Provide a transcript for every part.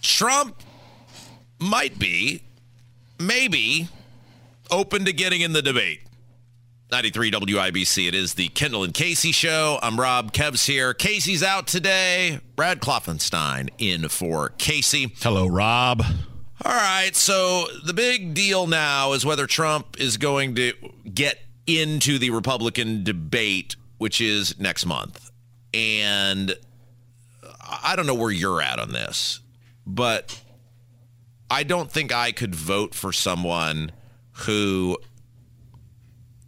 Trump might be, maybe, open to getting in the debate. 93 WIBC. It is the Kendall and Casey show. I'm Rob. Kev's here. Casey's out today. Brad Klopfenstein in for Casey. Hello, Rob. All right. So the big deal now is whether Trump is going to get into the Republican debate, which is next month. And I don't know where you're at on this, but I don't think I could vote for someone who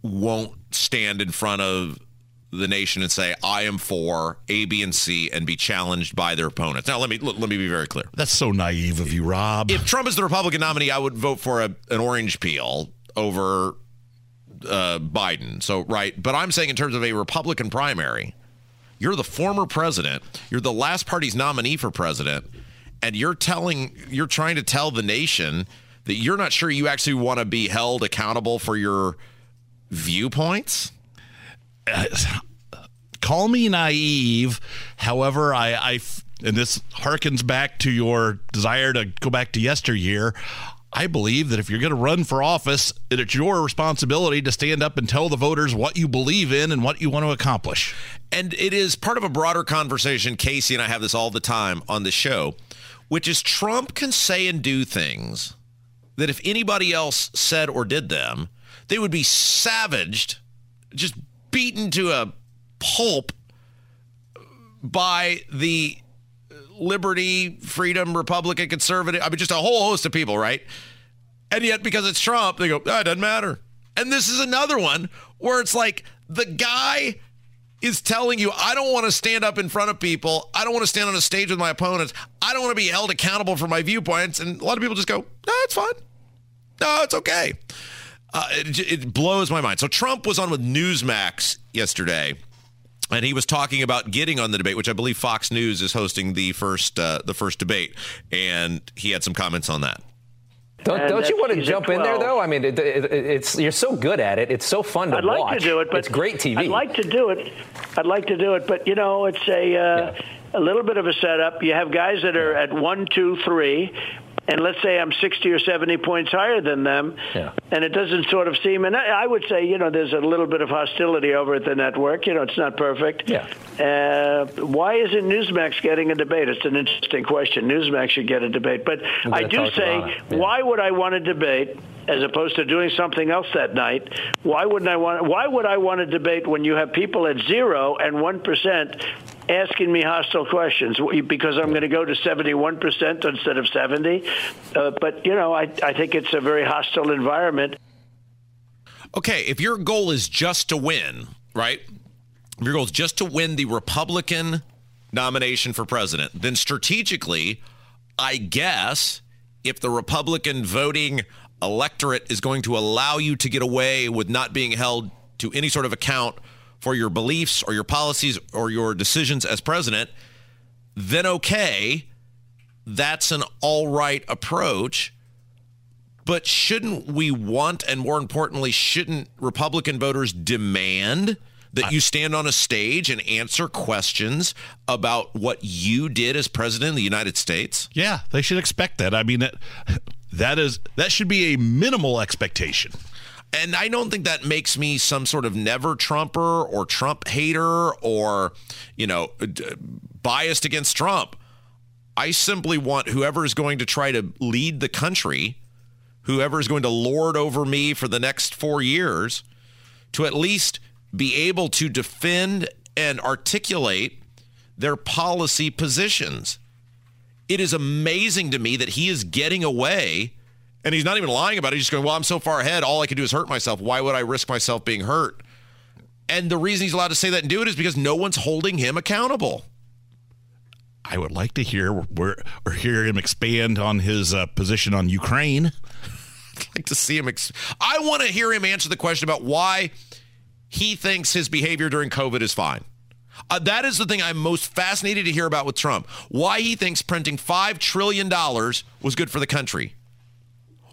won't stand in front of the nation and say I am for A, B, and C and be challenged by their opponents. Now let me let me be very clear. That's so naive of you, Rob. If Trump is the Republican nominee, I would vote for a, an orange peel over uh, Biden. So right, but I'm saying in terms of a Republican primary, you're the former president, you're the last party's nominee for president, and you're telling you're trying to tell the nation that you're not sure you actually want to be held accountable for your viewpoints? Uh, call me naive. However, I, I, and this harkens back to your desire to go back to yesteryear. I believe that if you're going to run for office, it's your responsibility to stand up and tell the voters what you believe in and what you want to accomplish. And it is part of a broader conversation. Casey and I have this all the time on the show, which is Trump can say and do things that if anybody else said or did them, they would be savaged, just beaten to a pulp by the liberty, freedom, Republican, conservative. I mean, just a whole host of people, right? And yet, because it's Trump, they go, oh, it doesn't matter. And this is another one where it's like the guy is telling you, I don't want to stand up in front of people. I don't want to stand on a stage with my opponents. I don't want to be held accountable for my viewpoints. And a lot of people just go, no, it's fine. No, it's okay. Uh, it, it blows my mind. So Trump was on with Newsmax yesterday and he was talking about getting on the debate, which I believe Fox News is hosting the first uh, the first debate, and he had some comments on that. Don't, don't you want to jump in there though? I mean, it, it, it's you're so good at it. It's so fun to watch. I'd like watch. to do it, but it's great TV. I'd like to do it. I'd like to do it, but you know, it's a uh, yeah. a little bit of a setup. You have guys that are at one, two, three and let's say I'm 60 or 70 points higher than them, yeah. and it doesn't sort of seem, and I would say, you know, there's a little bit of hostility over at the network. You know, it's not perfect. Yeah. Uh, why isn't Newsmax getting a debate? It's an interesting question. Newsmax should get a debate. But I do say, yeah. why would I want a debate? as opposed to doing something else that night. Why wouldn't I want? Why would I want to debate when you have people at zero and one percent asking me hostile questions because I'm going to go to 71% instead of 70. Uh, but, you know, I, I think it's a very hostile environment. Okay, if your goal is just to win, right? If your goal is just to win the Republican nomination for president, then strategically, I guess if the Republican voting electorate is going to allow you to get away with not being held to any sort of account – for your beliefs or your policies or your decisions as president, then okay, that's an all right approach. But shouldn't we want, and more importantly, shouldn't Republican voters demand that you stand on a stage and answer questions about what you did as president of the United States? Yeah, they should expect that. I mean, that, that is that should be a minimal expectation. And I don't think that makes me some sort of never Trumper or Trump hater or, you know, biased against Trump. I simply want whoever is going to try to lead the country, whoever is going to lord over me for the next four years, to at least be able to defend and articulate their policy positions. It is amazing to me that he is getting away and he's not even lying about it. He's just going, well, I'm so far ahead. All I can do is hurt myself. Why would I risk myself being hurt? And the reason he's allowed to say that and do it is because no one's holding him accountable. I would like to hear where or hear him expand on his uh, position on Ukraine. I'd like to see him. Ex- I want to hear him answer the question about why he thinks his behavior during COVID is fine. Uh, that is the thing I'm most fascinated to hear about with Trump. Why he thinks printing $5 trillion was good for the country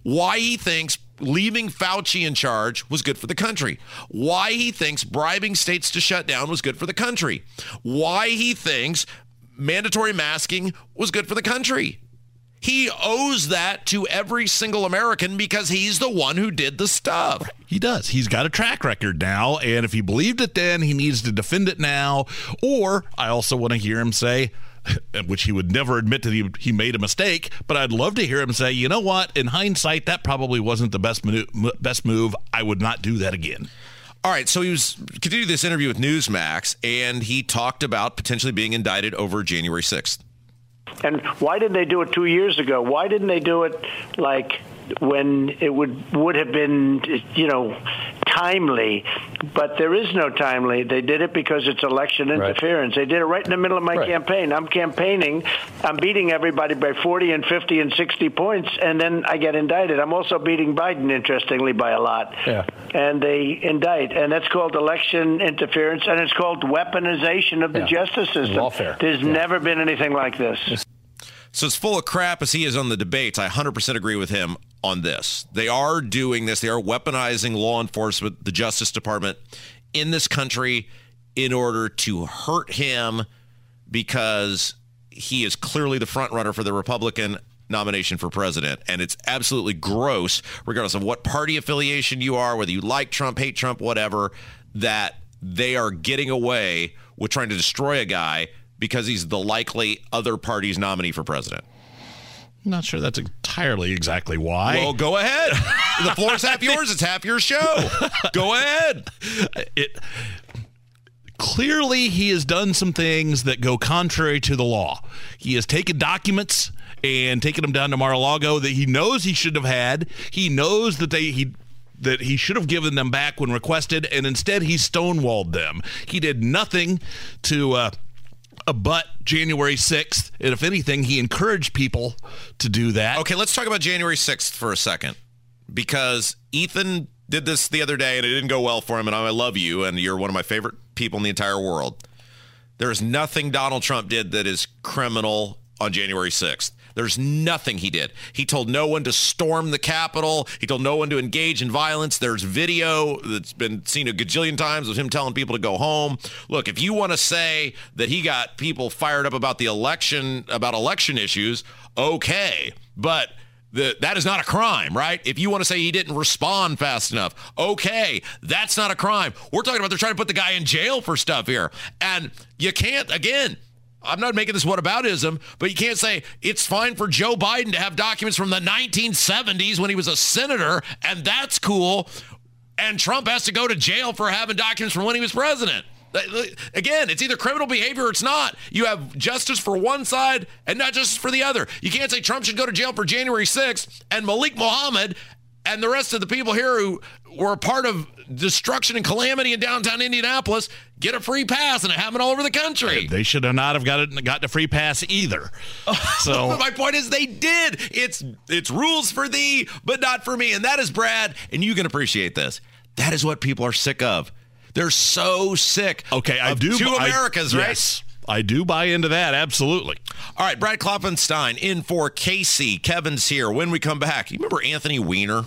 why he thinks leaving Fauci in charge was good for the country, why he thinks bribing states to shut down was good for the country, why he thinks mandatory masking was good for the country. He owes that to every single American because he's the one who did the stuff. He does. He's got a track record now. And if he believed it then, he needs to defend it now. Or I also want to hear him say, which he would never admit that he, he made a mistake, but I'd love to hear him say, you know what? In hindsight, that probably wasn't the best, manu- best move. I would not do that again. All right, so he was continued this interview with Newsmax, and he talked about potentially being indicted over January 6th. And why did they do it two years ago? Why didn't they do it like when it would would have been, you know, timely, but there is no timely. They did it because it's election interference. Right. They did it right in the middle of my right. campaign. I'm campaigning. I'm beating everybody by 40 and 50 and 60 points, and then I get indicted. I'm also beating Biden, interestingly, by a lot. Yeah. And they indict, and that's called election interference, and it's called weaponization of the yeah. justice system. Lawfare. There's yeah. never been anything like this. So it's full of crap as he is on the debates. I 100% agree with him on this. They are doing this. They are weaponizing law enforcement, the Justice Department in this country in order to hurt him because he is clearly the front runner for the Republican nomination for president. And it's absolutely gross, regardless of what party affiliation you are, whether you like Trump, hate Trump, whatever, that they are getting away with trying to destroy a guy because he's the likely other party's nominee for president. I'm not sure that's entirely exactly why. Well, go ahead. the floor's half yours. It's half your show. Go ahead. It clearly he has done some things that go contrary to the law. He has taken documents and taken them down to Mar-a-Lago that he knows he should have had. He knows that they he that he should have given them back when requested, and instead he stonewalled them. He did nothing to. Uh, but January 6th. And if anything, he encouraged people to do that. Okay, let's talk about January 6th for a second because Ethan did this the other day and it didn't go well for him. And I love you, and you're one of my favorite people in the entire world. There is nothing Donald Trump did that is criminal on January 6th. There's nothing he did. He told no one to storm the Capitol. He told no one to engage in violence. There's video that's been seen a gajillion times of him telling people to go home. Look, if you want to say that he got people fired up about the election, about election issues, okay. But the, that is not a crime, right? If you want to say he didn't respond fast enough, okay, that's not a crime. We're talking about they're trying to put the guy in jail for stuff here. And you can't, again, I'm not making this whataboutism, but you can't say it's fine for Joe Biden to have documents from the 1970s when he was a senator, and that's cool. And Trump has to go to jail for having documents from when he was president. Again, it's either criminal behavior or it's not. You have justice for one side and not justice for the other. You can't say Trump should go to jail for January 6th and Malik Mohammed and the rest of the people here who were a part of destruction and calamity in downtown Indianapolis get a free pass and it happened all over the country. They should have not have got it gotten a free pass either. Oh, so my point is they did. It's it's rules for thee, but not for me. And that is Brad, and you can appreciate this. That is what people are sick of. They're so sick. Okay, I do. Two Americas, I, right? Yes. I do buy into that, absolutely. All right, Brad Klopfenstein in for Casey. Kevin's here. When we come back, you remember Anthony Weiner?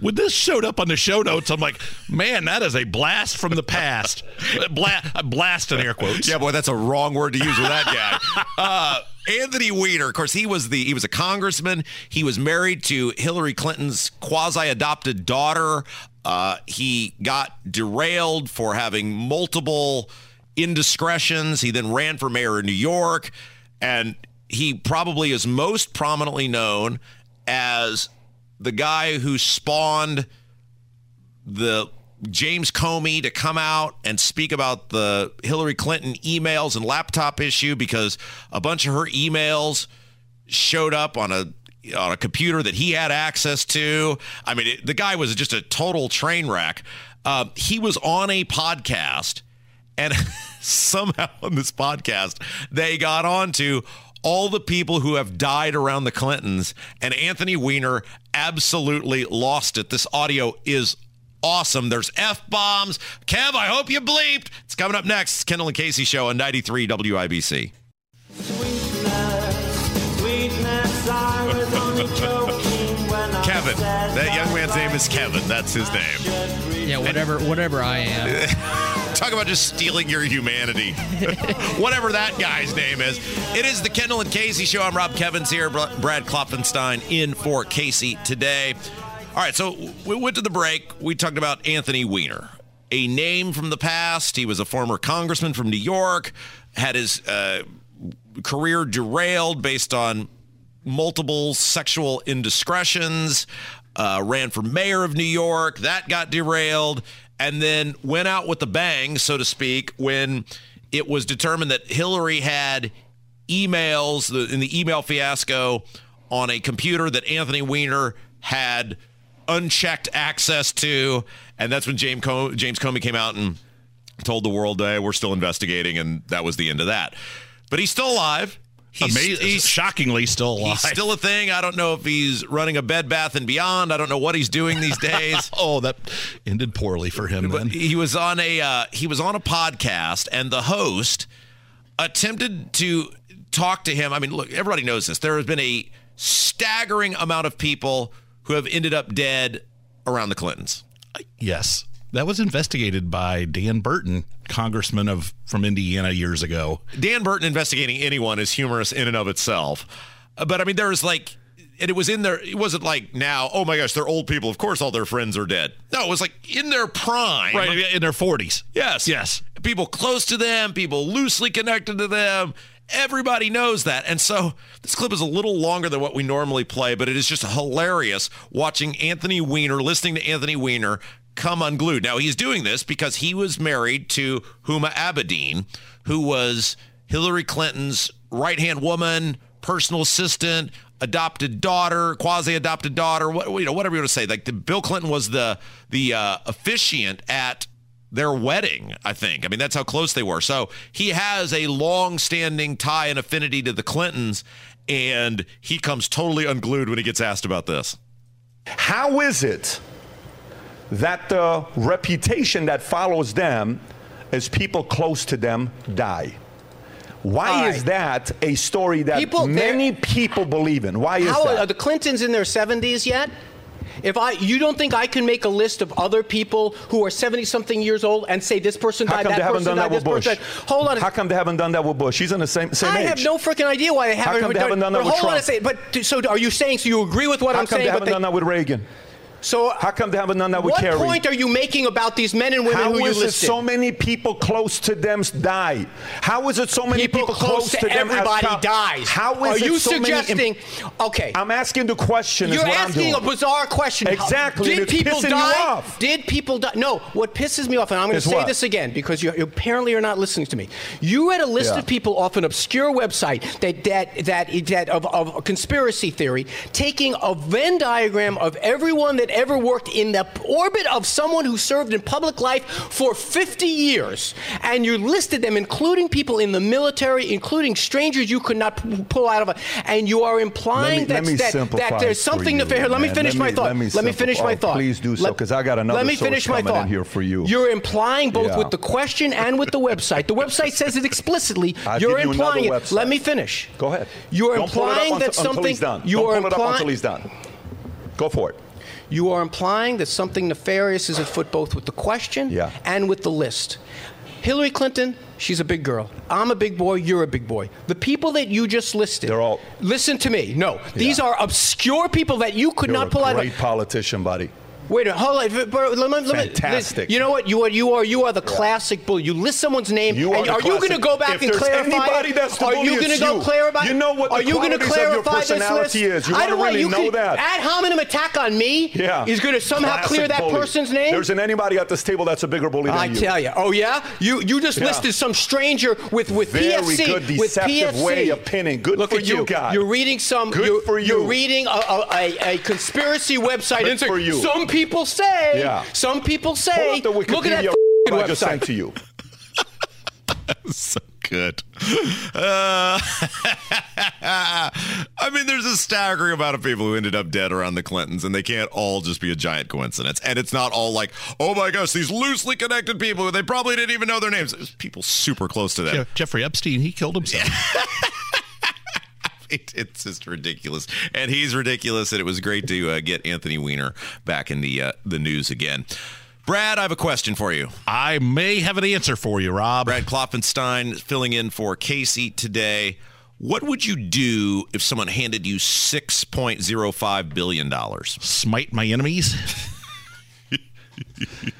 when this showed up on the show notes, I'm like, man, that is a blast from the past. Bla- blast in air quotes. Yeah, boy, that's a wrong word to use with that guy. Uh, Anthony Weiner, of course, he was the he was a congressman. He was married to Hillary Clinton's quasi-adopted daughter. Uh, he got derailed for having multiple indiscretions. He then ran for mayor of New York, and he probably is most prominently known as the guy who spawned the James Comey to come out and speak about the Hillary Clinton emails and laptop issue because a bunch of her emails showed up on a on a computer that he had access to. I mean, it, the guy was just a total train wreck. Uh, he was on a podcast, and somehow on this podcast, they got on to all the people who have died around the Clintons, and Anthony Weiner absolutely lost it. This audio is awesome. There's F bombs. Kev, I hope you bleeped. It's coming up next. It's Kendall and Casey show on 93 WIBC. Kevin Kevin. That young man's name is Kevin. That's his name. Yeah, whatever, whatever I am. Talk about just stealing your humanity. whatever that guy's name is. It is the Kendall and Casey show. I'm Rob Kevins here. Brad Klopfenstein in for Casey today. All right, so we went to the break. We talked about Anthony Weiner, a name from the past. He was a former congressman from New York, had his uh, career derailed based on multiple sexual indiscretions, uh, ran for mayor of New York. That got derailed, and then went out with a bang, so to speak, when it was determined that Hillary had emails in the email fiasco on a computer that Anthony Weiner had unchecked access to. And that's when James, James Comey came out and told the world, hey, we're still investigating. And that was the end of that. But he's still alive. He's, Amazing. he's shockingly still alive. He's still a thing. I don't know if he's running a Bed Bath and Beyond. I don't know what he's doing these days. oh, that ended poorly for him. But then. he was on a uh, he was on a podcast, and the host attempted to talk to him. I mean, look, everybody knows this. There has been a staggering amount of people who have ended up dead around the Clintons. Yes. That was investigated by Dan Burton, congressman of from Indiana years ago. Dan Burton investigating anyone is humorous in and of itself. Uh, but I mean, there's like, and it was in there. It wasn't like now. Oh my gosh, they're old people. Of course, all their friends are dead. No, it was like in their prime, right in their forties. Yes, yes. People close to them, people loosely connected to them, Everybody knows that. And so this clip is a little longer than what we normally play, but it is just hilarious watching Anthony Weiner, listening to Anthony Weiner come unglued. Now, he's doing this because he was married to Huma Abedin, who was Hillary Clinton's right hand woman, personal assistant, adopted daughter, quasi adopted daughter, what, you know, whatever you want to say. Like the, Bill Clinton was the the uh, officiant at their wedding, I think. I mean, that's how close they were. So he has a long standing tie and affinity to the Clintons, and he comes totally unglued when he gets asked about this. How is it that the reputation that follows them as people close to them die? Why right. is that a story that people, many people believe in? Why is how, that? Are the Clintons in their 70s yet? If I, you don't think I can make a list of other people who are 70 something years old and say this person died, that person died, this person died? How come they haven't done that with Bush? Hold on. How come they haven't done that with Bush? He's in the same same I age. I have no freaking idea why they haven't. How come they haven't done that with hold Trump? On a second, but so are you saying? So you agree with what How I'm saying? How come they haven't done that with Reagan? So how come they haven't done that what Kerry? What point are you making about these men and women how who you listed? listed? so many people close to them die? How is it so many people, people close, close to, to them everybody dies? How is are you so suggesting? okay, I'm asking the question. You're asking a bizarre question. Exactly. Did people die? Did people die? No. What pisses me off, and I'm going to say what? this again because you, you, apparently are not listening to me. You had a list yeah. of people off an obscure website that that that that of, of a conspiracy theory, taking a Venn diagram of everyone that ever worked in the orbit of someone who served in public life for 50 years, and you listed them, including people in the military, including strangers you could not p- pull out of a, and you are implying me, that, that, that there's something nefarious. Let me finish let my me, thought. Let me, let me finish my oh, thought. Please do so, because I got another Let me finish my thought. here for you. You're implying both yeah. with the question and with the website. The website says it explicitly. I'll you're you implying it. Website. Let me finish. Go ahead. You're Don't implying that until, something. Until. You Don't are pull it implying, up until he's done. Go for it. You are implying that something nefarious is afoot both with the question yeah. and with the list. Hillary Clinton, she's a big girl. I'm a big boy, you're a big boy. The people that you just listed. They're all Listen to me. No. Yeah. These are obscure people that you could you're not pull a out of. A great politician, buddy. Wait a minute, hold on. Let me, Fantastic. You know what? You are you are you are the classic bully. You list someone's name. You are, and are you going to go back if and clarify? Anybody that's the are bully, you going to go clarify? You know what the are you going to clarify of your personality this list? is. You I don't really you know that. Ad hominem attack on me yeah. is going to somehow Classic clear that bully. person's name. There isn't anybody at this table that's a bigger bully than I you. I tell you. Oh yeah. You you just yeah. listed some stranger with with Very PFC good, with deceptive PFC. way of pinning. Good Look for you, you, guy. You're reading some. Good you're, for you. You're reading a, a, a, a conspiracy website. Good for you. Some people say. Yeah. Some people say. Pull up the look at that Wikipedia I website. just sent to you. so good. Uh, I mean, there's a staggering amount of people who ended up dead around the Clintons, and they can't all just be a giant coincidence. And it's not all like, oh my gosh, these loosely connected people, they probably didn't even know their names. There's people super close to them. Jeffrey Epstein, he killed himself. it's just ridiculous, and he's ridiculous. And it was great to uh, get Anthony Weiner back in the uh, the news again. Brad, I have a question for you. I may have an answer for you, Rob. Brad Klopfenstein filling in for Casey today. What would you do if someone handed you $6.05 billion? Smite my enemies?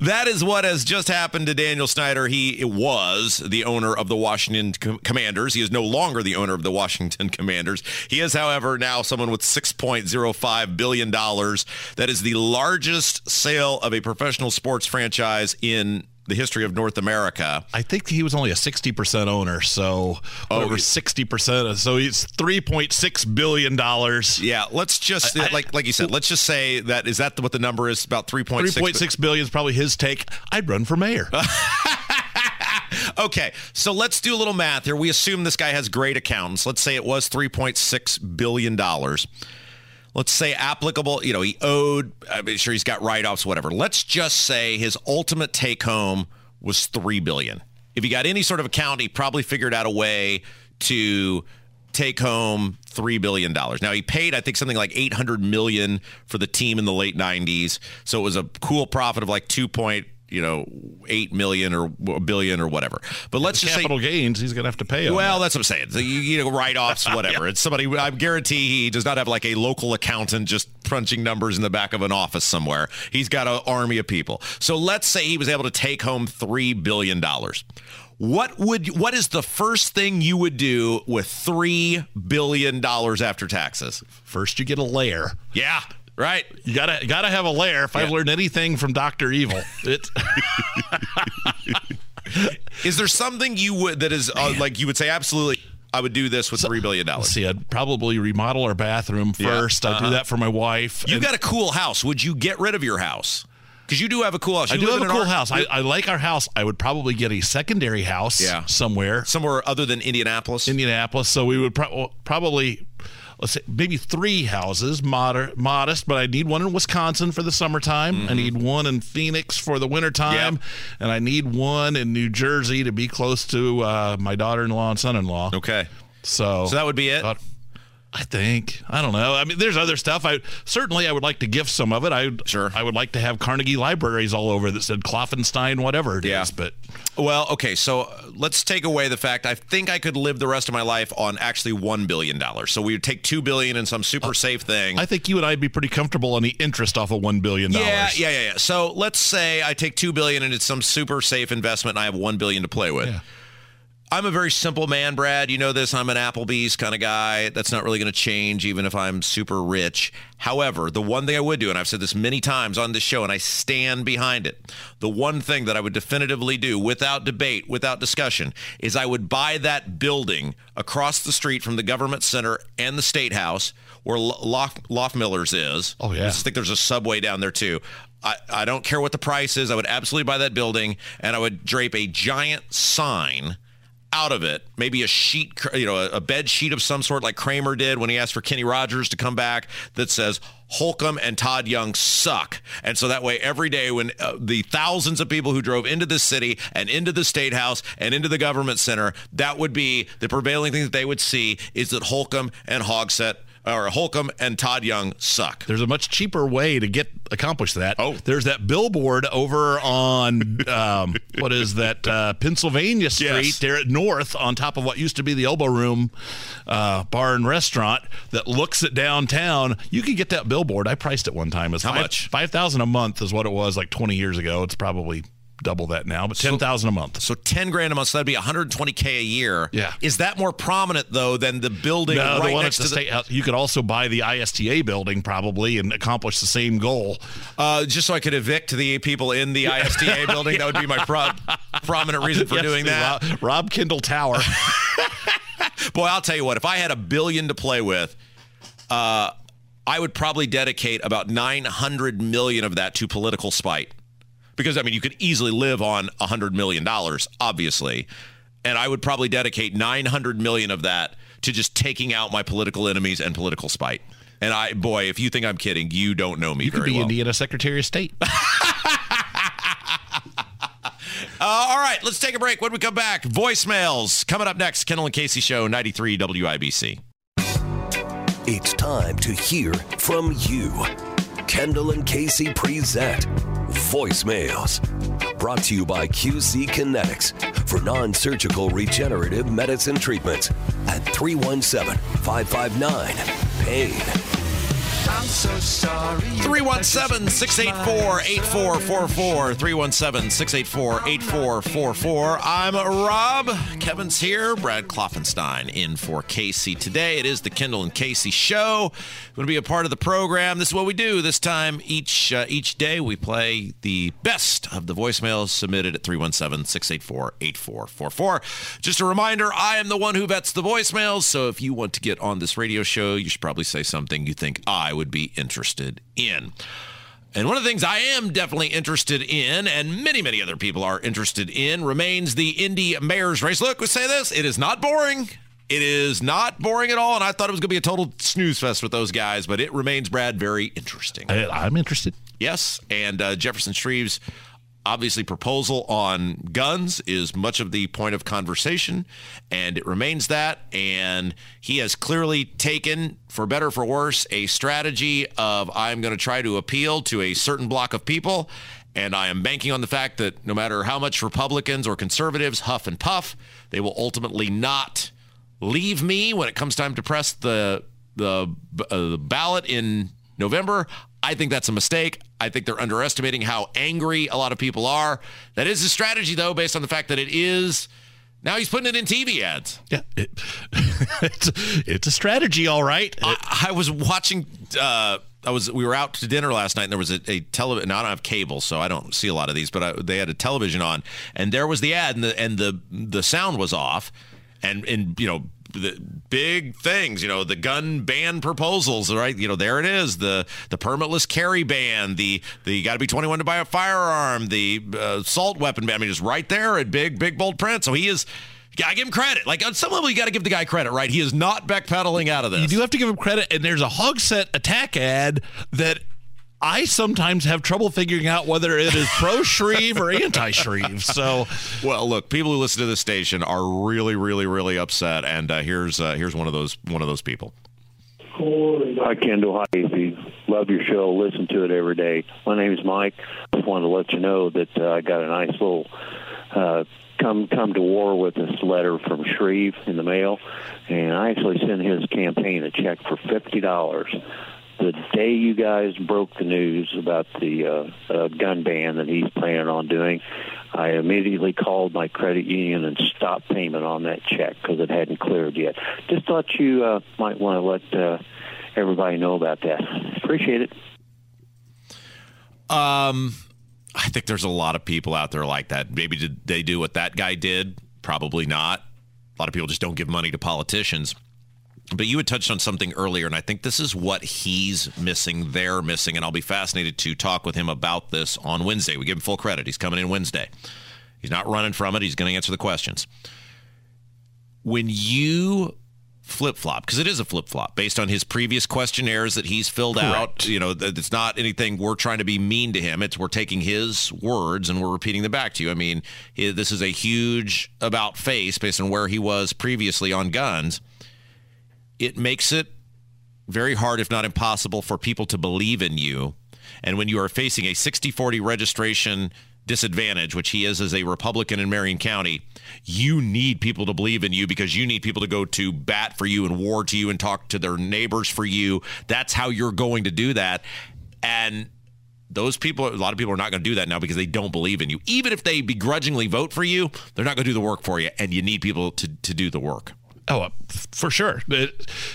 that is what has just happened to Daniel Snyder. He was the owner of the Washington Commanders. He is no longer the owner of the Washington Commanders. He is, however, now someone with $6.05 billion. That is the largest sale of a professional sports franchise in the history of North America. I think he was only a 60% owner, so oh, over oh, 60%. So he's 3.6 billion dollars. Yeah, let's just I, like like you said, let's just say that is that what the number is about 3.6 3.6 billion is probably his take. I'd run for mayor. okay, so let's do a little math here. We assume this guy has great accountants. Let's say it was 3.6 billion dollars let's say applicable, you know, he owed, I'm sure he's got write-offs, whatever. Let's just say his ultimate take home was 3 billion. If he got any sort of account, he probably figured out a way to take home three billion dollars. Now he paid, I think, something like eight hundred million for the team in the late '90s, so it was a cool profit of like two point you know, eight million or a billion or whatever. But let's just capital say, gains. He's going to have to pay. Well, that. that's what I'm saying. So you, you know, write offs, whatever. yeah. It's somebody. I guarantee he does not have like a local accountant just crunching numbers in the back of an office somewhere. He's got an army of people. So let's say he was able to take home three billion dollars. What would what is the first thing you would do with three billion dollars after taxes? First, you get a layer. Yeah, Right. You gotta gotta have a lair. If yeah. I've learned anything from Doctor Evil, it. is there something you would that is uh, like you would say absolutely? I would do this with three billion dollars. See, I'd probably remodel our bathroom first. Yeah. uh-huh. I'd do uh-huh. that for my wife. You've got a cool house. Would you get rid of your house? Because you do have a cool house. You I do have a cool our, house. I, I, like our house. I would probably get a secondary house yeah. somewhere. Somewhere other than Indianapolis? Indianapolis. So we would pro- probably let's say maybe three houses, moder- modest, but I need one in Wisconsin for the summertime. Mm-hmm. I need one in Phoenix for the wintertime. Yep. And I need one in New Jersey to be close to uh, my daughter in law and son in law. Okay. So, so that would be it. I think I don't know. I mean, there's other stuff. I certainly I would like to gift some of it. I sure I would like to have Carnegie libraries all over that said Klopfenstein, whatever it yeah. is. But well, okay. So uh, let's take away the fact I think I could live the rest of my life on actually one billion dollars. So we would take two billion in some super uh, safe thing. I think you and I'd be pretty comfortable on the interest off of one billion dollars. Yeah, yeah, yeah, yeah. So let's say I take two billion and it's some super safe investment, and I have one billion to play with. Yeah I'm a very simple man, Brad. You know this. I'm an Applebee's kind of guy. That's not really going to change, even if I'm super rich. However, the one thing I would do, and I've said this many times on this show, and I stand behind it, the one thing that I would definitively do without debate, without discussion, is I would buy that building across the street from the government center and the state house where Loft, Miller's is. Oh, yeah. I think there's a subway down there, too. I, I don't care what the price is. I would absolutely buy that building, and I would drape a giant sign – out of it, maybe a sheet, you know, a bed sheet of some sort like Kramer did when he asked for Kenny Rogers to come back that says Holcomb and Todd Young suck. And so that way, every day when uh, the thousands of people who drove into the city and into the state house and into the government center, that would be the prevailing thing that they would see is that Holcomb and Hogsett or Holcomb and Todd Young suck. There's a much cheaper way to get accomplish that. Oh, there's that billboard over on um, what is that uh, Pennsylvania Street yes. there at North on top of what used to be the Elbow Room uh, bar and restaurant that looks at downtown. You could get that billboard. I priced it one time. It's how five, much? Five thousand a month is what it was like 20 years ago. It's probably double that now, but ten thousand a month. So ten grand a month. So that'd be 120k a year. Yeah. Is that more prominent though than the building no, right the one next at the to state house? You could also buy the ISTA building probably and accomplish the same goal. Uh, just so I could evict the people in the ISTA building. That would be my pro- prominent reason for yes, doing that. Rob, Rob Kendall Tower. Boy, I'll tell you what. If I had a billion to play with. Uh, I would probably dedicate about 900 million of that to political spite because I mean you could easily live on a hundred million dollars, obviously, and I would probably dedicate nine hundred million of that to just taking out my political enemies and political spite. And I, boy, if you think I'm kidding, you don't know me. You could be well. Indiana Secretary of State. Uh, all right, let's take a break. When we come back, voicemails coming up next. Kendall and Casey Show, 93 WIBC. It's time to hear from you. Kendall and Casey present voicemails. Brought to you by QC Kinetics for non surgical regenerative medicine treatments at 317 559 PAIN. I'm so sorry. 317 684 8444. 317 684 8444. I'm Rob. Kevin's here. Brad Klopfenstein in for Casey today. It is the Kendall and Casey show. Going to be a part of the program. This is what we do. This time, each uh, each day, we play the best of the voicemails submitted at 317 684 8444. Just a reminder I am the one who vets the voicemails. So if you want to get on this radio show, you should probably say something you think I would be interested in. And one of the things I am definitely interested in, and many, many other people are interested in, remains the Indy mayor's race. Look, we say this it is not boring. It is not boring at all, and I thought it was going to be a total snooze fest with those guys, but it remains, Brad, very interesting. I, am interested. Yes, and uh, Jefferson Shreve's obviously proposal on guns is much of the point of conversation and it remains that and he has clearly taken for better for worse a strategy of i'm going to try to appeal to a certain block of people and i am banking on the fact that no matter how much republicans or conservatives huff and puff they will ultimately not leave me when it comes time to press the the, uh, the ballot in November. I think that's a mistake. I think they're underestimating how angry a lot of people are. That is a strategy, though, based on the fact that it is. Now he's putting it in TV ads. Yeah, it, it's it's a strategy, all right. I, I was watching. Uh, I was we were out to dinner last night, and there was a, a television. I don't have cable, so I don't see a lot of these. But I, they had a television on, and there was the ad, and the and the the sound was off, and and you know the big things, you know, the gun ban proposals, right? You know, there it is, the the permitless carry ban, the the you got to be 21 to buy a firearm, the uh, assault weapon ban. I mean, just right there in big big bold print. So he is. I give him credit. Like on some level, you got to give the guy credit, right? He is not backpedaling out of this. You do have to give him credit. And there's a Hogsett attack ad that I sometimes have trouble figuring out whether it is pro Shreve or anti Shreve. So, well, look, people who listen to this station are really, really, really upset, and uh, here's uh, here's one of those one of those people. Hi, Kendall. Hi, Casey. Love your show. Listen to it every day. My name is Mike. Just wanted to let you know that uh, I got a nice little uh, come come to war with this letter from Shreve in the mail, and I actually sent his campaign a check for fifty dollars the day you guys broke the news about the uh, uh, gun ban that he's planning on doing, I immediately called my credit union and stopped payment on that check because it hadn't cleared yet. Just thought you uh, might want to let uh, everybody know about that. Appreciate it. Um, I think there's a lot of people out there like that. Maybe did they do what that guy did? Probably not. A lot of people just don't give money to politicians. But you had touched on something earlier, and I think this is what he's missing, they're missing, and I'll be fascinated to talk with him about this on Wednesday. We give him full credit. He's coming in Wednesday. He's not running from it. He's going to answer the questions. When you flip flop, because it is a flip flop based on his previous questionnaires that he's filled Correct. out. You know, it's not anything we're trying to be mean to him. It's we're taking his words and we're repeating them back to you. I mean, this is a huge about face based on where he was previously on guns it makes it very hard, if not impossible, for people to believe in you. And when you are facing a 60 40 registration disadvantage, which he is as a Republican in Marion County, you need people to believe in you because you need people to go to bat for you and war to you and talk to their neighbors for you. That's how you're going to do that. And those people, a lot of people are not going to do that now because they don't believe in you. Even if they begrudgingly vote for you, they're not going to do the work for you. And you need people to, to do the work. Oh, for sure.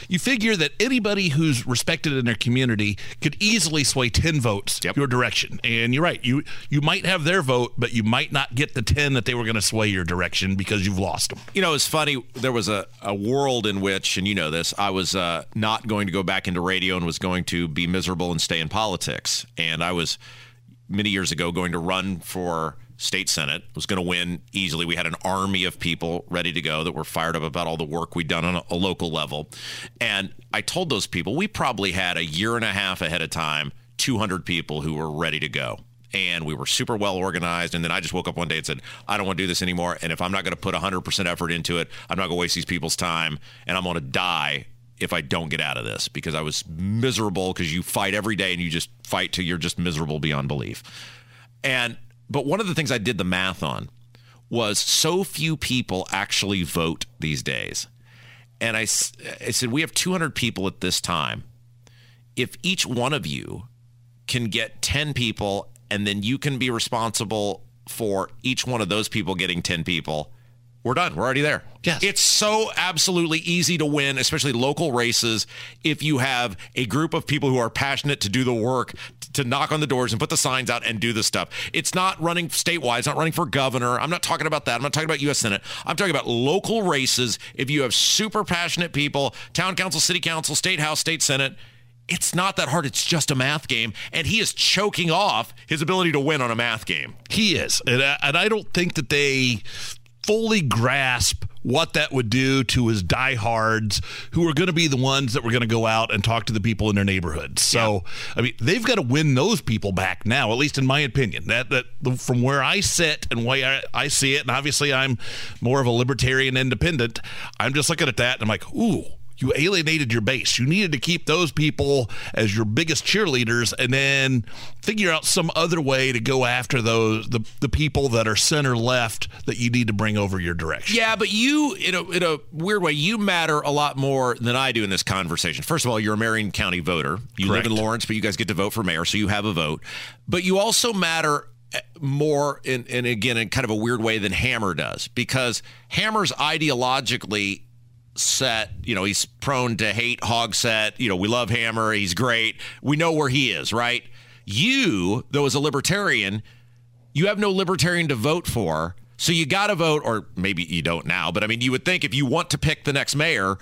You figure that anybody who's respected in their community could easily sway 10 votes yep. your direction. And you're right. You you might have their vote, but you might not get the 10 that they were going to sway your direction because you've lost them. You know, it's funny. There was a, a world in which, and you know this, I was uh, not going to go back into radio and was going to be miserable and stay in politics. And I was many years ago going to run for state senate was going to win easily we had an army of people ready to go that were fired up about all the work we'd done on a, a, local level and i told those people we probably had a year and a half ahead of time 200 people who were ready to go and we were super well organized. And then I just woke up one day and said, I don't want to do this anymore. And if I'm not going to put 100% effort into it, I'm not going to waste these people's time, and I'm going to die if I don't get out of this because I was miserable because you fight every day and you just fight till you're just miserable beyond belief. And but one of the things I did the math on was so few people actually vote these days. And I, I said, we have 200 people at this time. If each one of you can get 10 people and then you can be responsible for each one of those people getting 10 people, we're done. We're already there. Yes. It's so absolutely easy to win, especially local races, if you have a group of people who are passionate to do the work, to knock on the doors and put the signs out and do the stuff. It's not running statewide, it's not running for governor. I'm not talking about that. I'm not talking about U.S. Senate. I'm talking about local races. If you have super passionate people, town council, city council, state house, state senate, it's not that hard. It's just a math game. And he is choking off his ability to win on a math game. He is. And I, and I don't think that they fully grasp what that would do to his diehards who are going to be the ones that were going to go out and talk to the people in their neighborhoods. So, yeah. I mean, they've got to win those people back now, at least in my opinion. That that from where I sit and way I, I see it, and obviously I'm more of a libertarian independent. I'm just looking at that and I'm like, ooh you alienated your base. You needed to keep those people as your biggest cheerleaders and then figure out some other way to go after those the, the people that are center left that you need to bring over your direction. Yeah, but you in a in a weird way, you matter a lot more than I do in this conversation. First of all, you're a Marion County voter. You Correct. live in Lawrence, but you guys get to vote for mayor, so you have a vote. But you also matter eh, more in, in again in kind of a weird way than Hammer does because Hammer's ideologically set. You know, he's prone to hate Hogsett. You know, we love Hammer. He's great. We know where he is, right? You, though, as a libertarian, you have no libertarian to vote for. So you got to vote, or maybe you don't now, but I mean, you would think if you want to pick the next mayor,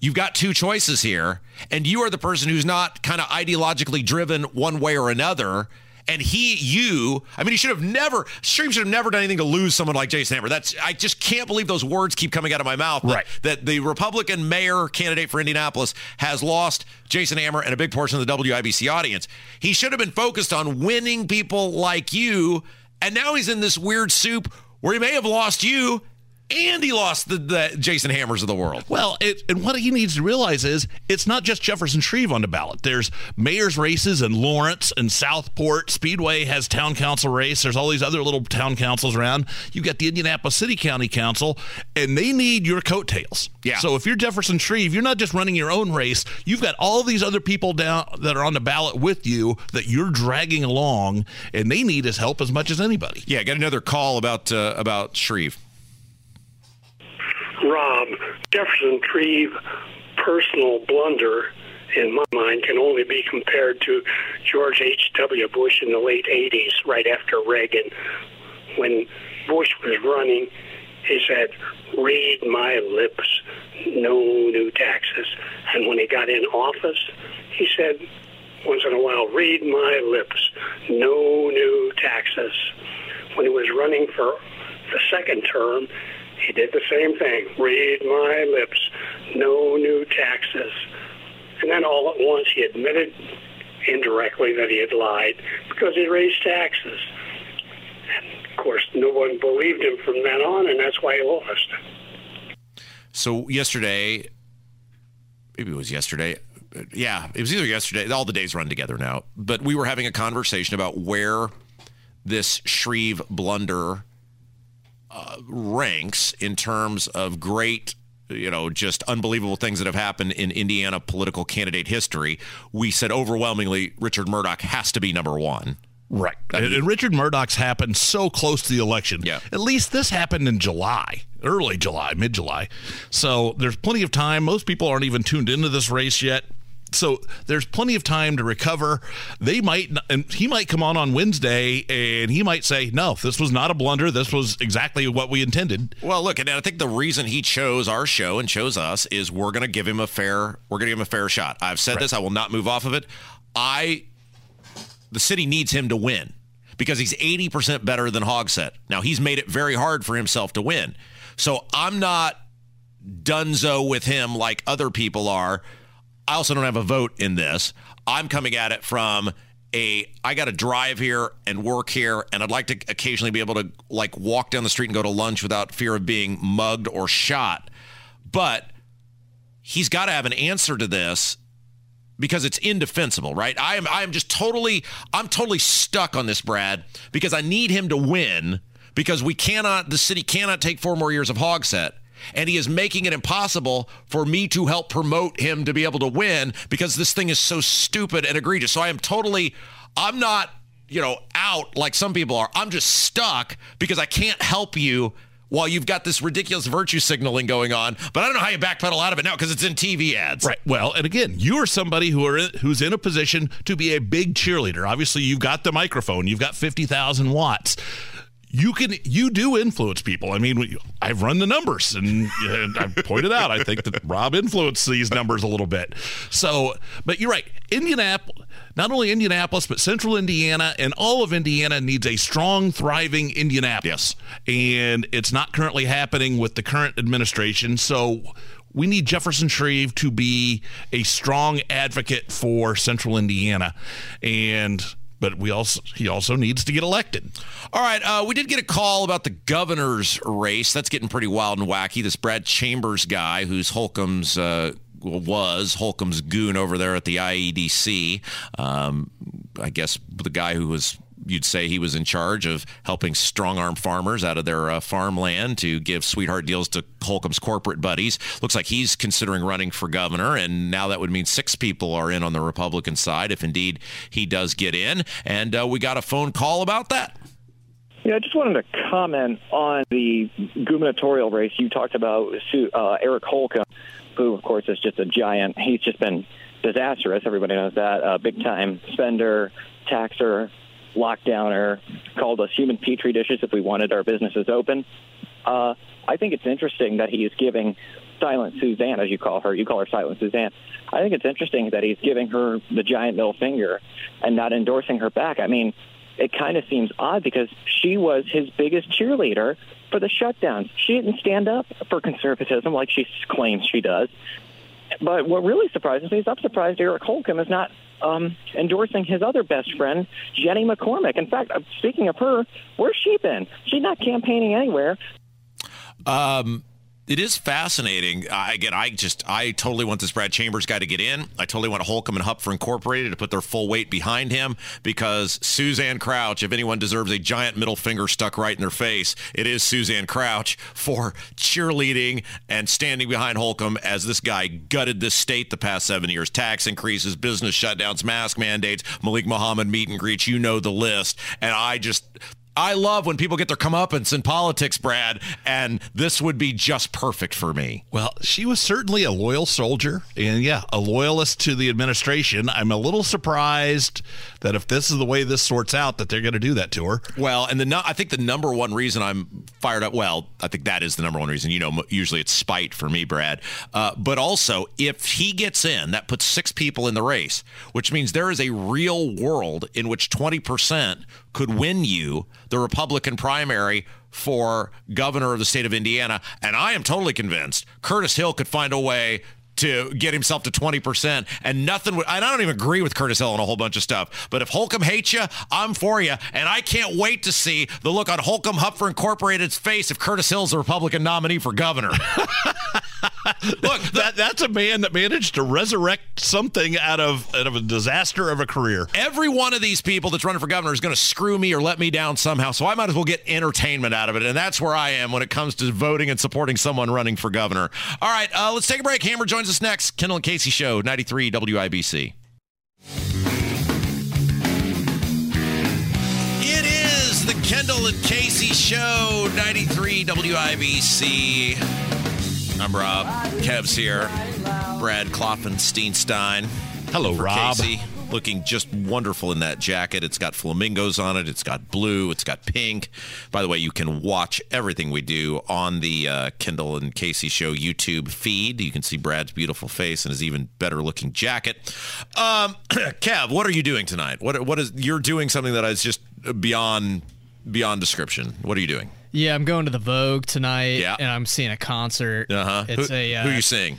you've got two choices here, and you are the person who's not kind of ideologically driven one way or another and he, you, I mean, he should have never, Shreve should have never done anything to lose someone like Jason Hammer. That's, I just can't believe those words keep coming out of my mouth. Right. That, that the Republican mayor candidate for Indianapolis has lost Jason Hammer and a big portion of the WIBC audience. He should have been focused on winning people like you. And now he's in this weird soup where he may have lost you and he lost the, the, Jason Hammers of the world. Well, it, and what he needs to realize is it's not just Jefferson Shreve on the ballot. There's mayor's races in Lawrence and Southport. Speedway has town council race. There's all these other little town councils around. You've got the Indianapolis City County Council, and they need your coattails. Yeah. So if you're Jefferson Shreve, you're not just running your own race. You've got all these other people down that are on the ballot with you that you're dragging along, and they need his help as much as anybody. Yeah. I Got another call about uh, about Shreve. Rob, Jefferson Shreve personal blunder, in my mind, can only be compared to George H.W. Bush in the late 80s, right after Reagan. When Bush was running, he said, read my lips, no new taxes. And when he got in office, he said, once in a while, read my lips, no new taxes. When he was running for the second term, he did the same thing. Read my lips. No new taxes. And then all at once he admitted indirectly that he had lied because he raised taxes. And of course, no one believed him from then on, and that's why he lost. So yesterday, maybe it was yesterday. Yeah, it was either yesterday. All the days run together now. But we were having a conversation about where this Shreve blunder uh, ranks in terms of great you know, just unbelievable things that have happened in Indiana political candidate history. We said overwhelmingly Richard Mourdock has to be number one. Right. I mean, and Richard Mourdock's happened so close to the election. Yeah. At least this happened in July, early July, mid July. So there's plenty of time. Most people aren't even tuned into this race yet so there's plenty of time to recover. They might, and he might come on on Wednesday, and he might say, "No, this was not a blunder. This was exactly what we intended." Well, look, and I think the reason he chose our show and chose us is we're going to give him a fair, we're going to give him a fair shot. I've said right. this; I will not move off of it. I, the city needs him to win because he's 80% better than Hogsett. Now he's made it very hard for himself to win, so I'm not dunzo with him like other people are I also don't have a vote in this. I'm coming at it from a I got to drive here and work here and I'd like to occasionally be able to like walk down the street and go to lunch without fear of being mugged or shot. But he's got to have an answer to this because it's indefensible, right? I am I am just totally I'm totally stuck on this Brad because I need him to win because we cannot the city cannot take four more years of Hogsett and he is making it impossible for me to help promote him to be able to win because this thing is so stupid and egregious. So I am totally, I'm not, you know, out like some people are. I'm just stuck because I can't help you while you've got this ridiculous virtue signaling going on. But I don't know how you backpedal out of it now because it's in TV ads. Right. Well, and again, you are somebody who are who's in a position to be a big cheerleader. Obviously, you've got the microphone. You've got fifty thousand watts you can you do influence people. I mean, I've run the numbers and, and I've pointed out I think that Rob influenced these numbers a little bit. So, but you're right. Indianapolis, not only Indianapolis, but Central Indiana and all of Indiana needs a strong, thriving Indianapolis, yes. and it's not currently happening with the current administration. So. We need Jefferson Shreve to be a strong advocate for Central Indiana. And but we also he also needs to get elected. All right, uh, we did get a call about the governor's race. That's getting pretty wild and wacky. This Brad Chambers guy, who's Holcomb's. Uh, was Holcomb's goon over there at the IEDC. Um, I guess the guy who was you'd say he was in charge of helping strong arm farmers out of their uh, farmland to give sweetheart deals to Holcomb's corporate buddies. Looks like he's considering running for governor, and now that would mean six people are in on the Republican side if indeed he does get in. And uh, we got a phone call about that. Yeah, I just wanted to comment on the gubernatorial race. You talked about uh, Eric Holcomb, who, of course, is just a giant. He's just been disastrous. Everybody knows that. Uh, big time spender, taxer, lockdowner, called us human petri dishes if we wanted our businesses open. Uh, I think it's interesting that he is giving Silent Suzanne, as you call her, you call her Silent Suzanne. I think it's interesting that he's giving her the giant middle finger and not endorsing her back. I mean, it kind of seems odd because she was his biggest cheerleader for the shutdowns. She didn't stand up for conservatism like she claims she does. But what really surprises me is I'm surprised Eric Holcomb is not um, endorsing his other best friend, Jenny McCormick. In fact, uh, speaking of her, where's she been? She's not campaigning anywhere. Um, it is fascinating. Uh, again, I just I totally want this Brad Chambers guy to get in. I totally want Holcomb and Hupfer Incorporated to put their full weight behind him because Suzanne Crouch, if anyone deserves a giant middle finger stuck right in their face, it is Suzanne Crouch for cheerleading and standing behind Holcomb as this guy gutted this state the past seven years. Tax increases, business shutdowns, mask mandates, Malik Muhammad meet and greets. You know the list. And I just I love when people get their comeuppance in politics, Brad, and this would be just perfect for me. Well, she was certainly a loyal soldier, and yeah, a loyalist to the administration. I'm a little surprised that if this is the way this sorts out, that they're going to do that to her. Well, and the I think the number one reason I'm fired up. Well, I think that is the number one reason. You know, usually it's spite for me, Brad. Uh, but also, if he gets in, that puts six people in the race, which means there is a real world in which 20 percent could win you the Republican primary for governor of the state of Indiana. And I am totally convinced Curtis Hill could find a way to get himself to 20%. And nothing would, I don't even agree with Curtis Hill on a whole bunch of stuff. But if Holcomb hates you, I'm for you. And I can't wait to see the look on Holcomb Hupfer Incorporated's face if Curtis Hill's the Republican nominee for governor. Look, that that's a man that managed to resurrect something out of out of a disaster of a career. Every one of these people that's running for governor is going to screw me or let me down somehow. So I might as well get entertainment out of it, and that's where I am when it comes to voting and supporting someone running for governor. All right, uh, let's take a break. Hammer joins us next. Kendall and Casey Show, 93 WIBC. It is the Kendall and Casey Show, 93 WIBC. I'm Rob. Kev's here. Brad Klopfenstein. Hello, Rob. Casey, looking just wonderful in that jacket. It's got flamingos on it. It's got blue. It's got pink. By the way, you can watch everything we do on the uh, Kendall and Casey Show YouTube feed. You can see Brad's beautiful face and his even better looking jacket. Um, Kev, what are you doing tonight? What what is you're doing something that is just beyond beyond description. What are you doing? Yeah, I'm going to the Vogue tonight. Yeah. and I'm seeing a concert. Uh huh. It's who, a uh, who are you seeing?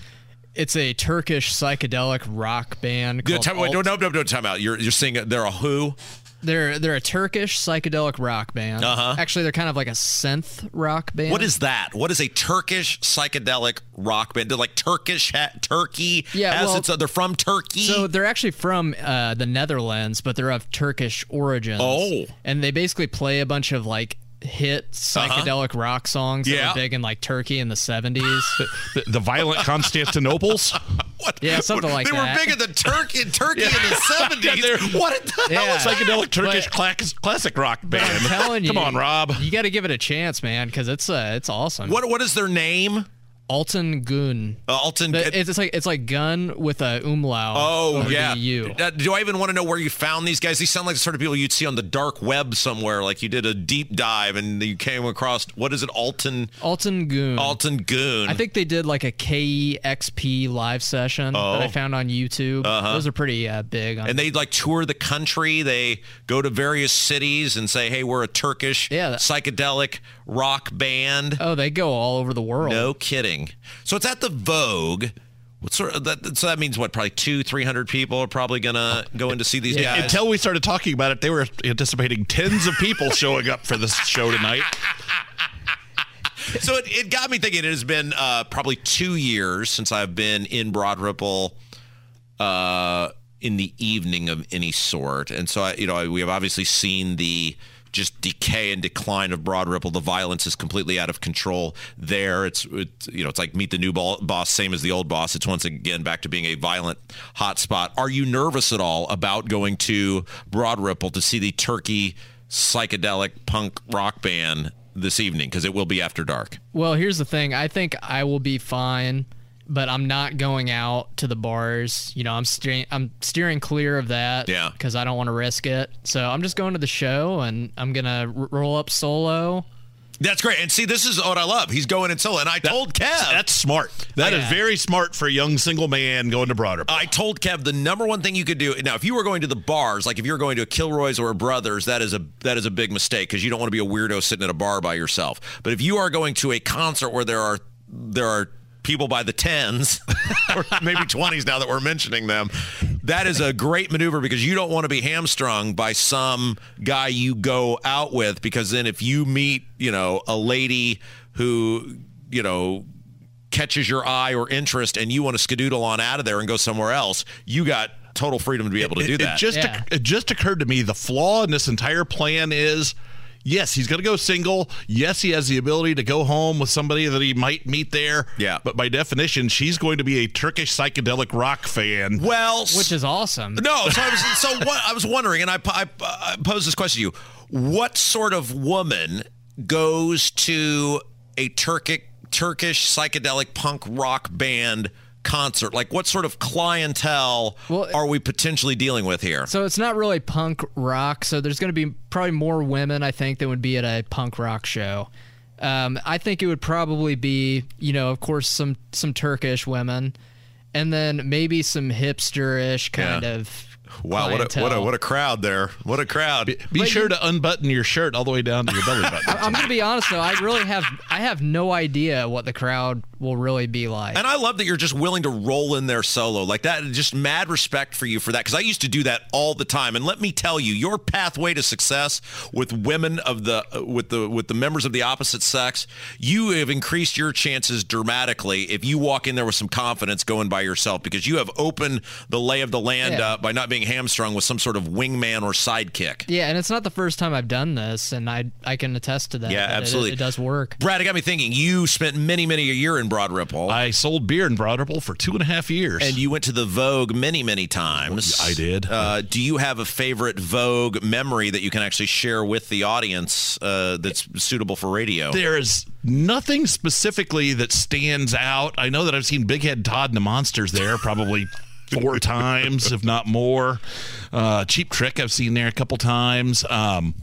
It's a Turkish psychedelic rock band. Yeah, time, wait, no, no, no, no, time out. You're you're saying they're a who? They're they're a Turkish psychedelic rock band. Uh-huh. Actually, they're kind of like a synth rock band. What is that? What is a Turkish psychedelic rock band? They're like Turkish ha- Turkey. Yeah, has well- its, uh, they're from Turkey. So they're actually from uh, the Netherlands, but they're of Turkish origins. Oh. and they basically play a bunch of like hit psychedelic rock songs that Uh-huh. Yeah. were big in like Turkey in the seventies. the, the violent Constantinople's. what? Yeah, something like they that. were big in the Turkey in Turkey in the seventies. what the hell Yeah. is Psychedelic Turkish class, classic rock band. I'm telling you, Come on, Rob. You got to give it a chance, man, because it's uh, it's awesome. What what is their name? Altin Gün. Uh, Altin. It's, it's like it's like gun with a umlaut. Oh yeah. do I even want to know where you found these guys? These sound like the sort of people you'd see on the dark web somewhere. Like you did a deep dive and you came across what is it? Altin. Altin Gün. Altin Gün. I think they did like a KEXP live session Oh. that I found on YouTube. Uh-huh. Those are pretty uh, big. On, and they like tour the country. They go to various cities and say, "Hey, we're a Turkish psychedelic rock band." Oh, they go all over the world. No kidding. So it's at the Vogue. What sort of that? So that means what? Probably two, three hundred people are probably gonna go in to see these guys. Until we started talking about it, they were anticipating tens of people showing up for this show tonight. so it, it got me thinking. It has been uh, probably two years since I've been in Broad Ripple uh, in the evening of any sort, and so I, you know we have obviously seen the just decay and decline of Broad Ripple. The violence is completely out of control there. It's, it's you know it's like meet the new boss, same as the old boss. It's once again back to being a violent hotspot. Are you nervous at all about going to Broad Ripple to see the Turkey psychedelic punk rock band this evening because it will be after dark? Well, here's the thing. I think I will be fine, but I'm not going out to the bars. You know, I'm steering I'm steering clear of that. Yeah. Because I don't want to risk it. So I'm just going to the show and I'm gonna r- roll up solo. That's great. And see, this is what I love. He's going in solo. And I told Kev. That's smart. That is Yeah. very smart for a young single man going to Broad Ripple. I told Kev the number one thing you could do now if you were going to the bars, like if you're going to a Kilroy's or a Brothers, that is a that is a big mistake because you don't want to be a weirdo sitting at a bar by yourself. But if you are going to a concert where there are there are people by the tens or maybe twenties now that we're mentioning them, that is a great maneuver because you don't want to be hamstrung by some guy you go out with because then if you meet you know a lady who you know catches your eye or interest and you want to skedoodle on out of there and go somewhere else, you got total freedom to be able to do it, that. It just it just occurred to me the flaw in this entire plan is yes, he's going to go single. Yes, he has the ability to go home with somebody that he might meet there. Yeah. But by definition, she's going to be a Turkish psychedelic rock fan. well, Which is awesome. no. So I was so what, I was wondering, and I, I, I posed this question to you: What sort of woman goes to a Turkic Turkish psychedelic punk rock band? Concert like what sort of clientele are we potentially dealing with here So it's not really punk rock. So there's going to be probably more women, I think, than would be at a punk rock show. Um, I think it would probably be, you know, of course, some some Turkish women, and then maybe some hipsterish kind Yeah. of. Wow what a, what a what a crowd there what a crowd Be sure to unbutton your shirt all the way down to your belly button. I'm going to be honest though. I really have I have no idea what the crowd will really be like. And I love that you're just willing to roll in there solo like that. Just mad respect for you for that because I used to do that all the time. And let me tell you, your pathway to success with women of the uh, with the with the members of the opposite sex, you have increased your chances dramatically if you walk in there with some confidence going by yourself because you have opened the lay of the land Yeah. up by not being hamstrung with some sort of wingman or sidekick. yeah, and it's not the first time I've done this, and I I can attest to that. Yeah, that it- absolutely. it does work. Brad, it got me thinking. You spent many, many a year in Broad Ripple. I sold beer in Broad Ripple for two and a half years. And you went to the Vogue many, many times. I did. Uh, do you have a favorite Vogue memory that you can actually share with the audience uh, that's suitable for radio? There's nothing specifically that stands out. I know that I've seen Big Head Todd and the Monsters there probably four times, if not more. Uh, Cheap Trick I've seen there a couple times. Um,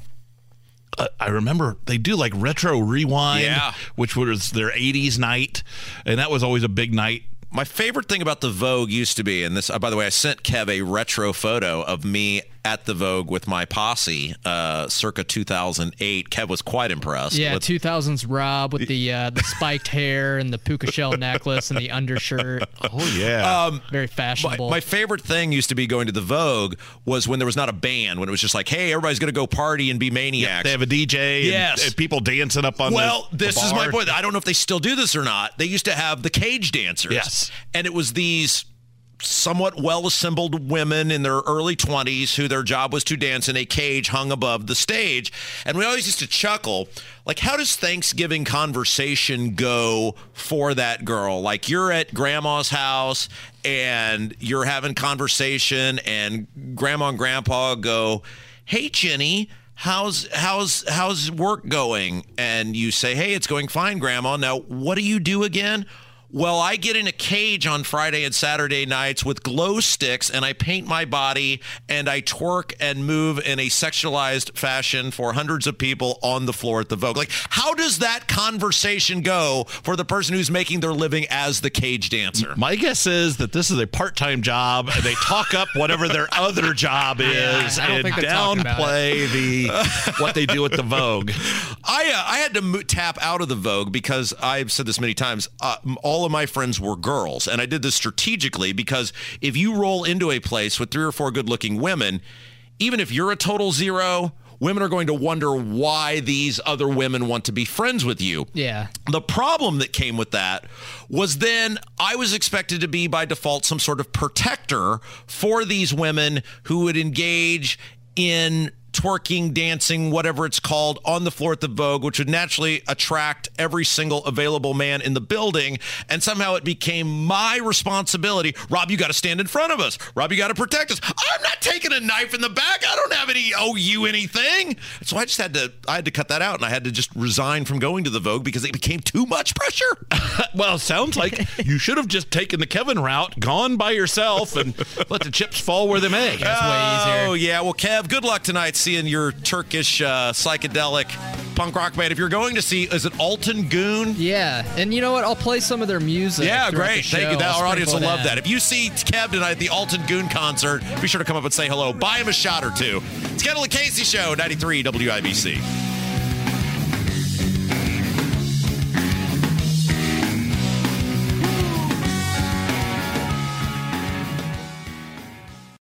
I- I remember they do like retro rewind, Yeah. which was their '80s night, and that was always a big night. My favorite thing about the Vogue used to be, and this, uh, by the way, I sent Kev a retro photo of me at the Vogue with my posse, uh, circa 2008. Kev was quite impressed. Yeah, with, 2000s Rob with the uh, the spiked hair and the puka shell necklace and the undershirt. Oh yeah, um, very fashionable. My, my, favorite thing used to be going to the Vogue was when there was not a band, when it was just like, hey, everybody's going to go party and be maniacs. Yep, they have a DJ. Yes, and, and people dancing up on. Well, the, this the is my point. I don't know if they still do this or not. They used to have the cage dancers. Yes, and it was these somewhat well assembled women in their early 20s who their job was to dance in a cage hung above the stage. And we always used to chuckle like, how does Thanksgiving conversation go for that girl? Like, you're at grandma's house and you're having conversation, and grandma and grandpa go, Hey, Jenny how's how's how's work going and you say hey it's going fine grandma now what do you do again well, I get in a cage on Friday and Saturday nights with glow sticks and I paint my body and I twerk and move in a sexualized fashion for hundreds of people on the floor at the Vogue. Like, how does that conversation go for the person who's making their living as the cage dancer? My guess is that this is a part time job and they talk up whatever their other job is yeah, and downplay the what they do at the Vogue. I, uh, I had to mo- tap out of the Vogue because I've said this many times. Uh, all of my friends were girls. And I did this strategically because if you roll into a place with three or four good looking women, even if you're a total zero, women are going to wonder why these other women want to be friends with you. Yeah. The problem that came with that was then I was expected to be by default some sort of protector for these women who would engage in twerking, dancing, whatever it's called, on the floor at the Vogue, which would naturally attract every single available man in the building. And somehow it became my responsibility. Rob, you got to stand in front of us. Rob, you got to protect us. I'm not taking a knife in the back. I don't have any owe you anything. So I just had to I had to cut that out and I had to just resign from going to the Vogue because it became too much pressure. well, sounds like you should have just taken the Kevin route, gone by yourself, and let the chips fall where they may. That's way easier. Oh yeah. Well, Kev, good luck tonight seeing your Turkish uh, psychedelic punk rock band. If you're going to see, is it Altin Gün? Yeah, and you know what? I'll play some of their music. Yeah, great. Thank you. That, our audience will love that. If you see Kev tonight at the Altin Gün concert, be sure to come up and say hello. Buy him a shot or two. It's Kendall and Casey Show, 93 WIBC.